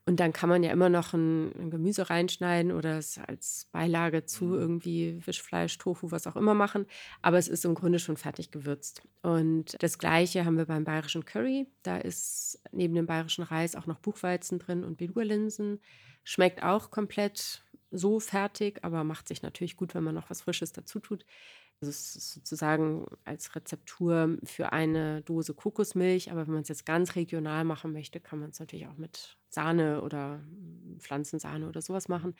Und dann kann man ja immer noch ein, ein, Gemüse reinschneiden oder es als Beilage zu mhm. irgendwie Fischfleisch, Tofu, was auch immer machen. Aber es ist im Grunde schon fertig gewürzt. Und das Gleiche haben wir beim bayerischen Curry. Da ist neben dem bayerischen Reis auch noch Buchweizen drin und Beluga-Linsen. Schmeckt auch komplett so fertig, aber macht sich natürlich gut, wenn man noch was Frisches dazu tut. Also es ist sozusagen als Rezeptur für eine Dose Kokosmilch, aber wenn man es jetzt ganz regional machen möchte, kann man es natürlich auch mit Sahne oder Pflanzensahne oder sowas machen.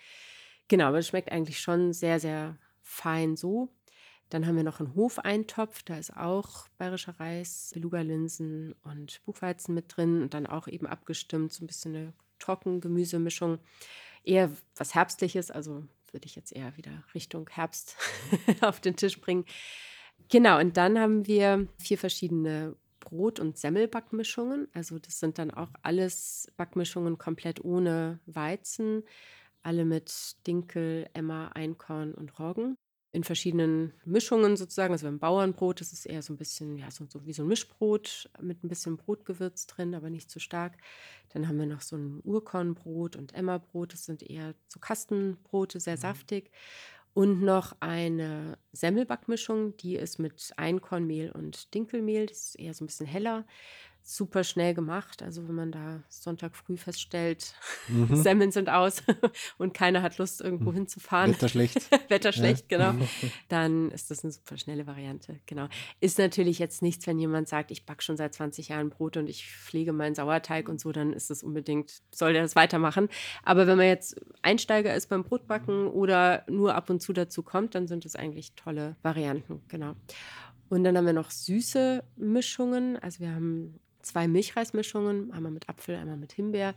Genau, aber es schmeckt eigentlich schon sehr, sehr fein so. Dann haben wir noch einen Hofeintopf, da ist auch bayerischer Reis, Beluga-Linsen und Buchweizen mit drin und dann auch eben abgestimmt, so ein bisschen eine Trockengemüsemischung. Eher was Herbstliches, also würde ich jetzt eher wieder Richtung Herbst *laughs* auf den Tisch bringen. Genau, und dann haben wir vier verschiedene Brot- und Semmelbackmischungen. Also das sind dann auch alles Backmischungen komplett ohne Weizen, alle mit Dinkel, Emmer, Einkorn und Roggen in verschiedenen Mischungen sozusagen. Also beim Bauernbrot das ist eher so ein bisschen, ja, so, so, wie so ein Mischbrot mit ein bisschen Brotgewürz drin, aber nicht zu stark. Dann haben wir noch so ein Urkornbrot und Emmerbrot. Das sind eher so Kastenbrote, sehr mhm. saftig. Und noch eine Semmelbackmischung, die ist mit Einkornmehl und Dinkelmehl. Das ist eher so ein bisschen heller. Super schnell gemacht. Also wenn man da Sonntag früh feststellt, *laughs* mhm. Semmeln sind aus *laughs* und keiner hat Lust, irgendwo mhm. hinzufahren. Wetter schlecht. *laughs* Wetter schlecht, ja. genau. Dann ist das eine super schnelle Variante. Genau. Ist natürlich jetzt nichts, wenn jemand sagt, ich backe schon seit 20 Jahren Brot und ich pflege meinen Sauerteig und so, dann ist das unbedingt, soll der das weitermachen. Aber wenn man jetzt Einsteiger ist beim Brotbacken oder nur ab und zu dazu kommt, dann sind das eigentlich tolle Varianten. Genau. Und dann haben wir noch süße Mischungen. Also wir haben zwei Milchreismischungen, einmal mit Apfel, einmal mit Himbeer.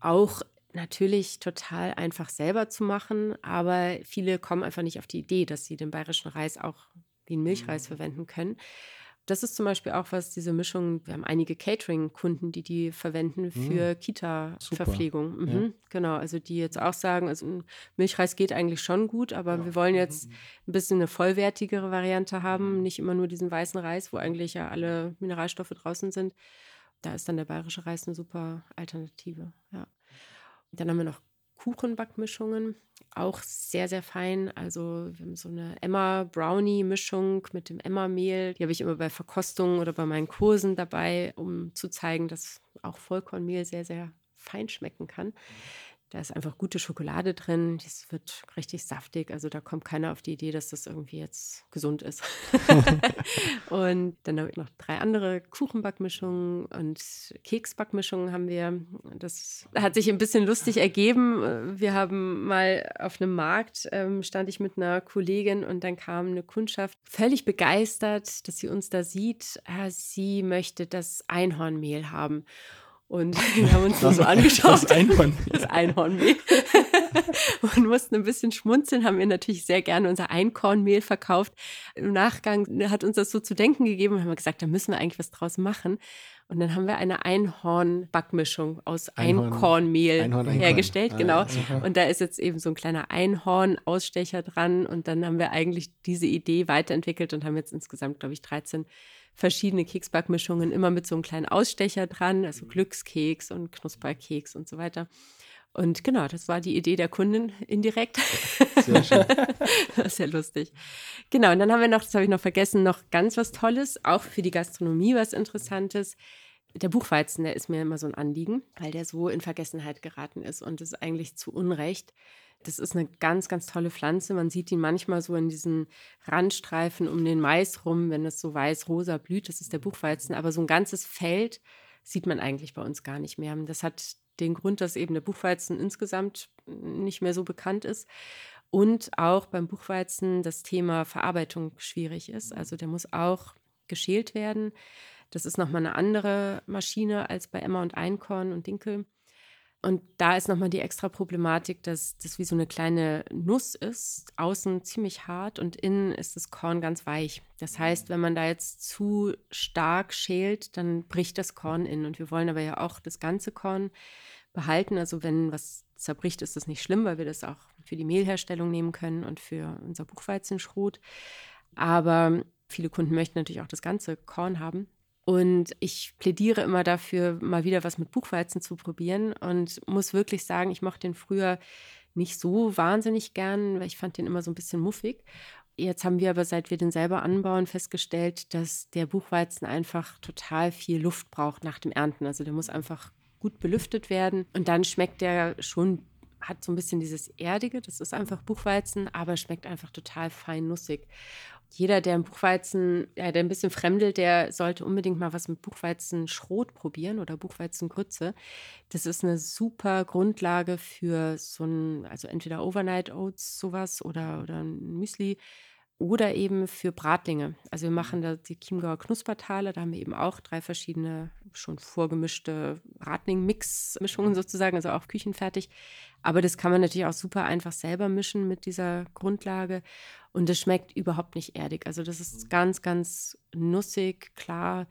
Auch natürlich total einfach selber zu machen, aber viele kommen einfach nicht auf die Idee, dass sie den bayerischen Reis auch wie einen Milchreis mhm. verwenden können. Das ist zum Beispiel auch was, diese Mischung, wir haben einige Catering-Kunden, die die verwenden für mhm. Kita-Verpflegung. Mhm, ja. Genau, also die jetzt auch sagen, also Milchreis geht eigentlich schon gut, aber ja. wir wollen jetzt ein bisschen eine vollwertigere Variante haben, nicht immer nur diesen weißen Reis, wo eigentlich ja alle Mineralstoffe draußen sind. Da ist dann der bayerische Reis eine super Alternative. Ja. Dann haben wir noch Kuchenbackmischungen, auch sehr, sehr fein. Also wir haben so eine Emma-Brownie-Mischung mit dem Emma-Mehl. Die habe ich immer bei Verkostungen oder bei meinen Kursen dabei, um zu zeigen, dass auch Vollkornmehl sehr, sehr fein schmecken kann. Da ist einfach gute Schokolade drin. Das wird richtig saftig. Also da kommt keiner auf die Idee, dass das irgendwie jetzt gesund ist. *laughs* und dann habe ich noch drei andere Kuchenbackmischungen und Keksbackmischungen haben wir. Das hat sich ein bisschen lustig ergeben. Wir haben mal auf einem Markt, ähm, stand ich mit einer Kollegin und dann kam eine Kundschaft völlig begeistert, dass sie uns da sieht. Sie möchte das Einhornmehl haben. Und *laughs* wir haben uns das so *laughs* angeschaut. *laughs* Das Einhorn. Das Einhornmehl. und mussten ein bisschen schmunzeln, haben wir natürlich sehr gerne unser Einkornmehl verkauft. Im Nachgang hat uns das so zu denken gegeben und haben gesagt, da müssen wir eigentlich was draus machen. Und dann haben wir eine Einhorn-Backmischung aus Einhorn, Einkornmehl Einhorn, hergestellt, ah, genau. Ja, und da ist jetzt eben so ein kleiner Einhorn-Ausstecher dran. Und dann haben wir eigentlich diese Idee weiterentwickelt und haben jetzt insgesamt, glaube ich, 13 verschiedene Keksbackmischungen, immer mit so einem kleinen Ausstecher dran, also mhm. Glückskeks und Knusperkeks und so weiter. Und genau, das war die Idee der Kundin indirekt. Sehr schön. *laughs* das ist ja lustig. Genau, und dann haben wir noch, das habe ich noch vergessen, noch ganz was Tolles, auch für die Gastronomie was Interessantes. Der Buchweizen, der ist mir immer so ein Anliegen, weil der so in Vergessenheit geraten ist und das ist eigentlich zu Unrecht. Das ist eine ganz, ganz tolle Pflanze. Man sieht ihn manchmal so in diesen Randstreifen um den Mais rum, wenn es so weiß-rosa blüht. Das ist der Buchweizen. Aber so ein ganzes Feld sieht man eigentlich bei uns gar nicht mehr. Das hat den Grund, dass eben der Buchweizen insgesamt nicht mehr so bekannt ist. Und auch beim Buchweizen das Thema Verarbeitung schwierig ist. Also der muss auch geschält werden. Das ist nochmal eine andere Maschine als bei Emma und Einkorn und Dinkel. Und da ist nochmal die extra Problematik, dass das wie so eine kleine Nuss ist, außen ziemlich hart und innen ist das Korn ganz weich. Das heißt, wenn man da jetzt zu stark schält, dann bricht das Korn innen. Und wir wollen aber ja auch das ganze Korn behalten. Also wenn was zerbricht, ist das nicht schlimm, weil wir das auch für die Mehlherstellung nehmen können und für unser Buchweizenschrot. Aber viele Kunden möchten natürlich auch das ganze Korn haben. Und ich plädiere immer dafür, mal wieder was mit Buchweizen zu probieren und muss wirklich sagen, ich mochte den früher nicht so wahnsinnig gern, weil ich fand den immer so ein bisschen muffig. Jetzt haben wir aber, seit wir den selber anbauen, festgestellt, dass der Buchweizen einfach total viel Luft braucht nach dem Ernten. Also der muss einfach gut belüftet werden und dann schmeckt der schon hat so ein bisschen dieses Erdige, das ist einfach Buchweizen, aber schmeckt einfach total fein nussig jeder, der ein Buchweizen, ja, der ein bisschen fremdelt, der sollte unbedingt mal was mit Buchweizen-Schrot probieren oder Buchweizengrütze. Das ist eine super Grundlage für so ein, also entweder Overnight Oats, sowas oder, oder ein Müsli oder eben für Bratlinge. Also wir machen da die Chiemgauer Knuspertaler, da haben wir eben auch drei verschiedene schon vorgemischte Bratling-Mix-Mischungen sozusagen, also auch küchenfertig. Aber das kann man natürlich auch super einfach selber mischen mit dieser Grundlage. Und das schmeckt überhaupt nicht erdig. Also das ist ganz, ganz nussig, klar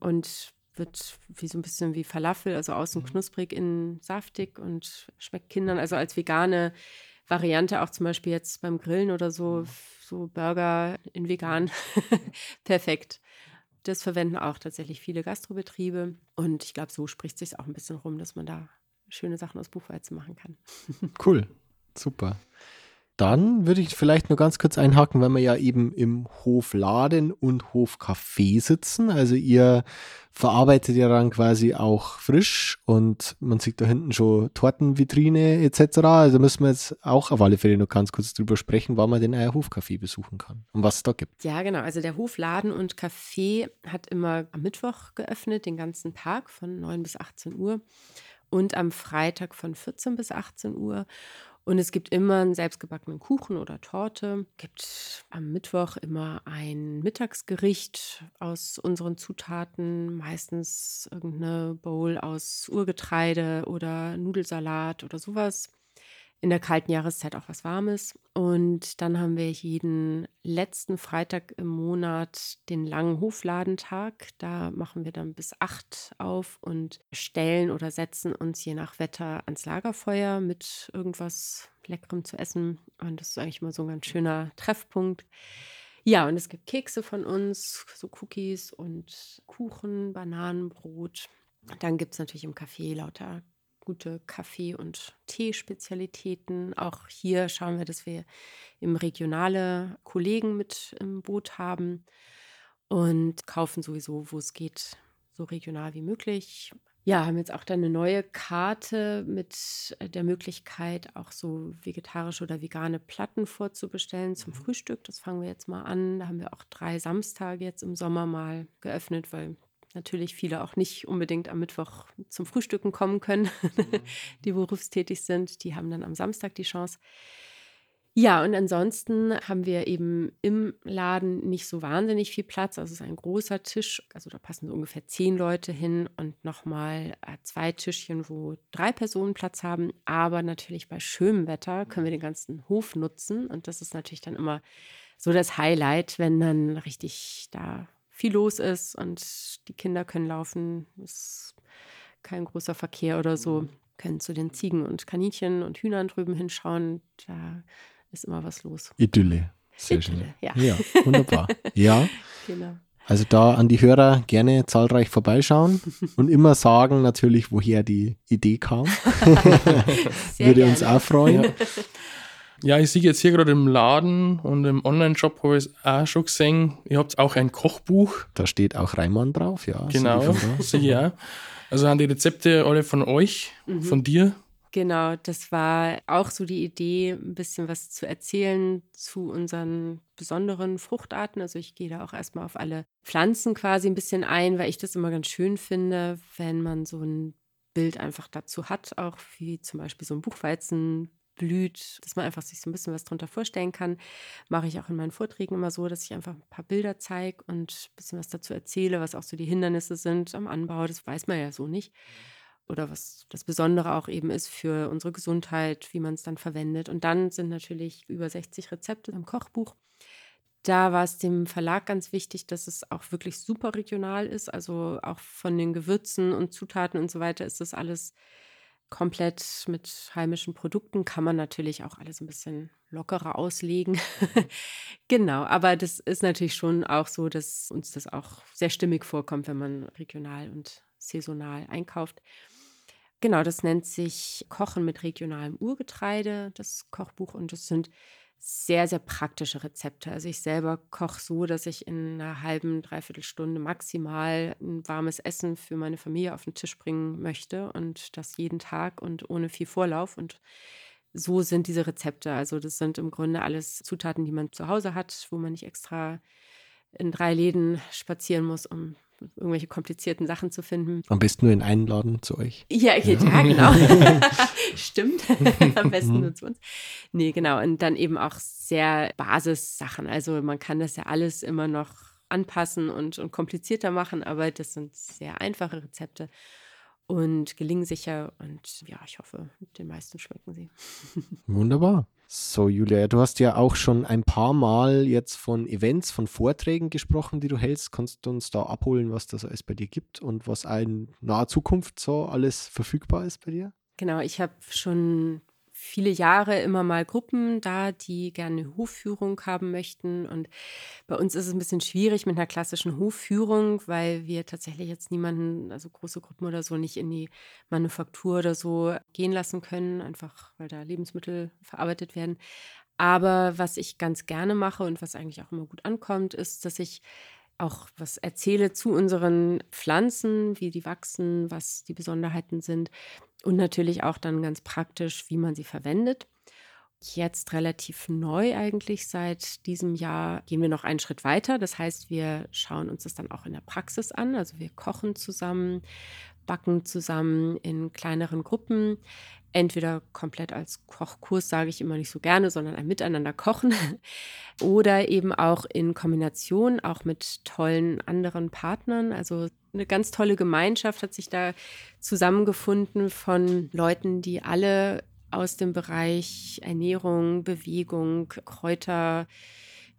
und wird wie so ein bisschen wie Falafel, also außen mhm. knusprig, innen saftig und schmeckt Kindern, also als vegane Variante auch zum Beispiel jetzt beim Grillen oder so, mhm. so Burger in vegan, *laughs* perfekt. Das verwenden auch tatsächlich viele Gastrobetriebe und ich glaube, so spricht sich auch ein bisschen rum, dass man da schöne Sachen aus Buchweizen machen kann. cool, super. Dann würde ich vielleicht nur ganz kurz einhaken, weil wir ja eben im Hofladen und Hofcafé sitzen. Also ihr verarbeitet ja dann quasi auch frisch und man sieht da hinten schon Tortenvitrine etc. Also müssen wir jetzt auch auf alle Fälle noch ganz kurz drüber sprechen, wann man den Hofcafé besuchen kann und was es da gibt. Ja, genau. Also der Hofladen und Café hat immer am Mittwoch geöffnet, den ganzen Tag von 9 bis 18 Uhr und am Freitag von 14 bis 18 Uhr. Und es gibt immer einen selbstgebackenen Kuchen oder Torte. Es gibt am Mittwoch immer ein Mittagsgericht aus unseren Zutaten, meistens irgendeine Bowl aus Urgetreide oder Nudelsalat oder sowas in der kalten Jahreszeit auch was Warmes. Und dann haben wir jeden letzten Freitag im Monat den langen Hofladentag. Da machen wir dann bis acht auf und stellen oder setzen uns je nach Wetter ans Lagerfeuer mit irgendwas Leckerem zu essen. Und das ist eigentlich immer so ein ganz schöner Treffpunkt. Ja, und es gibt Kekse von uns, so Cookies und Kuchen, Bananenbrot. Dann gibt es natürlich im Café lauter gute Kaffee- und Teespezialitäten. Auch hier schauen wir, dass wir im regionale Kollegen mit im Boot haben und kaufen sowieso, wo es geht, so regional wie möglich. Ja, haben jetzt auch dann eine neue Karte mit der Möglichkeit, auch so vegetarische oder vegane Platten vorzubestellen zum mhm. Frühstück. Das fangen wir jetzt mal an. Da haben wir auch drei Samstage jetzt im Sommer mal geöffnet, weil natürlich viele auch nicht unbedingt am Mittwoch zum Frühstücken kommen können, mhm. *laughs* die berufstätig sind. Die haben dann am Samstag die Chance. Ja, und ansonsten haben wir eben im Laden nicht so wahnsinnig viel Platz. Also es ist ein großer Tisch, also da passen so ungefähr zehn Leute hin und nochmal äh, zwei Tischchen, wo drei Personen Platz haben. Aber natürlich bei schönem Wetter können wir den ganzen Hof nutzen und das ist natürlich dann immer so das Highlight, wenn dann richtig da viel los ist und die Kinder können laufen, ist kein großer Verkehr oder so, mhm. können zu den Ziegen und Kaninchen und Hühnern drüben hinschauen. Da ist immer was los. Idylle. Sehr Idylle, schön. Ja. ja, wunderbar. ja. *laughs* Genau. Also da an die Hörer gerne zahlreich vorbeischauen *laughs* und immer sagen natürlich, woher die Idee kam. *laughs* Würde gerne. uns auch freuen. Ja. Ich sehe jetzt hier gerade im Laden und im Online-Shop habe ich es auch schon gesehen. Ihr habt auch ein Kochbuch. Da steht auch Reimann drauf, ja. Genau, *laughs* sehe ich auch. Also haben die Rezepte alle von euch, mhm. von dir. Genau, das war auch so die Idee, ein bisschen was zu erzählen zu unseren besonderen Fruchtarten. Also ich gehe da auch erstmal auf alle Pflanzen quasi ein bisschen ein, weil ich das immer ganz schön finde, wenn man so ein Bild einfach dazu hat, auch wie zum Beispiel so ein Buchweizen blüht, dass man einfach sich so ein bisschen was darunter vorstellen kann. Mache ich auch in meinen Vorträgen immer so, dass ich einfach ein paar Bilder zeige und ein bisschen was dazu erzähle, was auch so die Hindernisse sind am Anbau. Das weiß man ja so nicht. Oder was das Besondere auch eben ist für unsere Gesundheit, wie man es dann verwendet. Und dann sind natürlich über 60 Rezepte im Kochbuch. Da war es dem Verlag ganz wichtig, dass es auch wirklich super regional ist. Also auch von den Gewürzen und Zutaten und so weiter ist das alles komplett mit heimischen Produkten kann man natürlich auch alles ein bisschen lockerer auslegen. *laughs* genau, aber das ist natürlich schon auch so, dass uns das auch sehr stimmig vorkommt, wenn man regional und saisonal einkauft. Genau, das nennt sich Kochen mit regionalem Urgetreide, das Kochbuch. Und das sind sehr, sehr praktische Rezepte. Also ich selber koche so, dass ich in einer halben, dreiviertel Stunde maximal ein warmes Essen für meine Familie auf den Tisch bringen möchte und das jeden Tag und ohne viel Vorlauf. Und so sind diese Rezepte. Also das sind im Grunde alles Zutaten, die man zu Hause hat, wo man nicht extra in drei Läden spazieren muss, um irgendwelche komplizierten Sachen zu finden. Am besten nur in einen Laden zu euch. Ja, geht, ja *laughs* genau. *laughs* Stimmt. *laughs* Am besten nur zu uns. Nee, genau. Und dann eben auch sehr Basissachen. Also man kann das ja alles immer noch anpassen und, und komplizierter machen, aber das sind sehr einfache Rezepte und gelingen sicher. Und ja, ich hoffe, den meisten schmecken sie. Wunderbar. So, Julia, du hast ja auch schon ein paar Mal jetzt von Events, von Vorträgen gesprochen, die du hältst. Kannst du uns da abholen, was das alles bei dir gibt und was in naher Zukunft so alles verfügbar ist bei dir? Genau, ich habe schon viele Jahre immer mal Gruppen da, die gerne Hofführung haben möchten. Und bei uns ist es ein bisschen schwierig mit einer klassischen Hofführung, weil wir tatsächlich jetzt niemanden, also große Gruppen oder so, nicht in die Manufaktur oder so gehen lassen können, einfach weil da Lebensmittel verarbeitet werden. Aber was ich ganz gerne mache und was eigentlich auch immer gut ankommt, ist, dass ich auch was erzähle zu unseren Pflanzen, wie die wachsen, was die Besonderheiten sind und natürlich auch dann ganz praktisch, wie man sie verwendet. Jetzt relativ neu eigentlich seit diesem Jahr gehen wir noch einen Schritt weiter. Das heißt, wir schauen uns das dann auch in der Praxis an. Also wir kochen zusammen, backen zusammen in kleineren Gruppen entweder komplett als Kochkurs, sage ich immer nicht so gerne, sondern ein Miteinander kochen *laughs* oder eben auch in Kombination, auch mit tollen anderen Partnern. Also eine ganz tolle Gemeinschaft hat sich da zusammengefunden von Leuten, die alle aus dem Bereich Ernährung, Bewegung, Kräuter,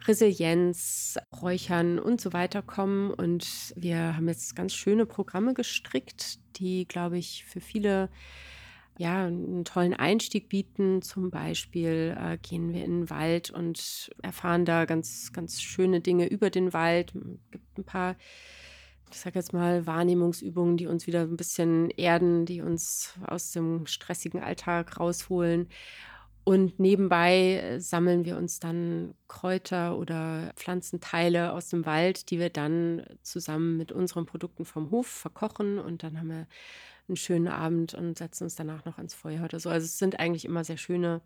Resilienz, Räuchern und so weiter kommen. Und wir haben jetzt ganz schöne Programme gestrickt, die, glaube ich, für viele ja, einen tollen Einstieg bieten. Zum Beispiel äh, gehen wir in den Wald und erfahren da ganz, ganz schöne Dinge über den Wald. Es gibt ein paar, ich sage jetzt mal, Wahrnehmungsübungen, die uns wieder ein bisschen erden, die uns aus dem stressigen Alltag rausholen. Und nebenbei äh, sammeln wir uns dann Kräuter oder Pflanzenteile aus dem Wald, die wir dann zusammen mit unseren Produkten vom Hof verkochen. Und dann haben wir einen schönen Abend und setzen uns danach noch ans Feuer oder so. Also es sind eigentlich immer sehr schöne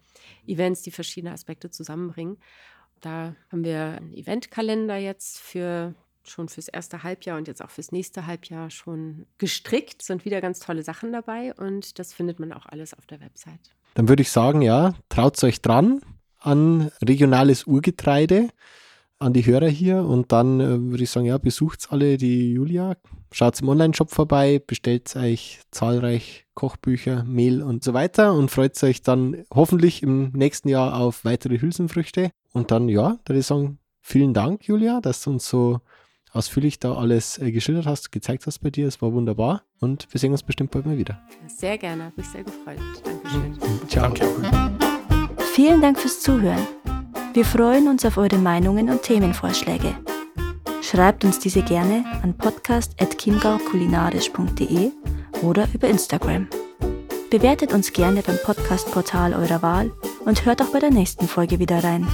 Events, die verschiedene Aspekte zusammenbringen. Da haben wir einen Eventkalender jetzt für schon fürs erste Halbjahr und jetzt auch fürs nächste Halbjahr schon gestrickt. Es sind wieder ganz tolle Sachen dabei und das findet man auch alles auf der Website. Dann würde ich sagen, ja, traut euch dran an regionales Urgetreide an die Hörer hier und dann äh, würde ich sagen, ja, besucht alle die Julia, schaut im Online-Shop vorbei, bestellt euch zahlreich Kochbücher, Mehl und so weiter und freut euch dann hoffentlich im nächsten Jahr auf weitere Hülsenfrüchte. Und dann, ja, würde ich sagen, vielen Dank, Julia, dass du uns so ausführlich da alles äh, geschildert hast, gezeigt hast bei dir. Es war wunderbar und wir sehen uns bestimmt bald mal wieder. Sehr gerne, hat mich sehr gefreut. Dankeschön. Ciao. Danke. Vielen Dank fürs Zuhören. Wir freuen uns auf eure Meinungen und Themenvorschläge. Schreibt uns diese gerne an podcast.chiemgaukulinarisch.de oder über Instagram. Bewertet uns gerne beim Podcastportal eurer Wahl und hört auch bei der nächsten Folge wieder rein.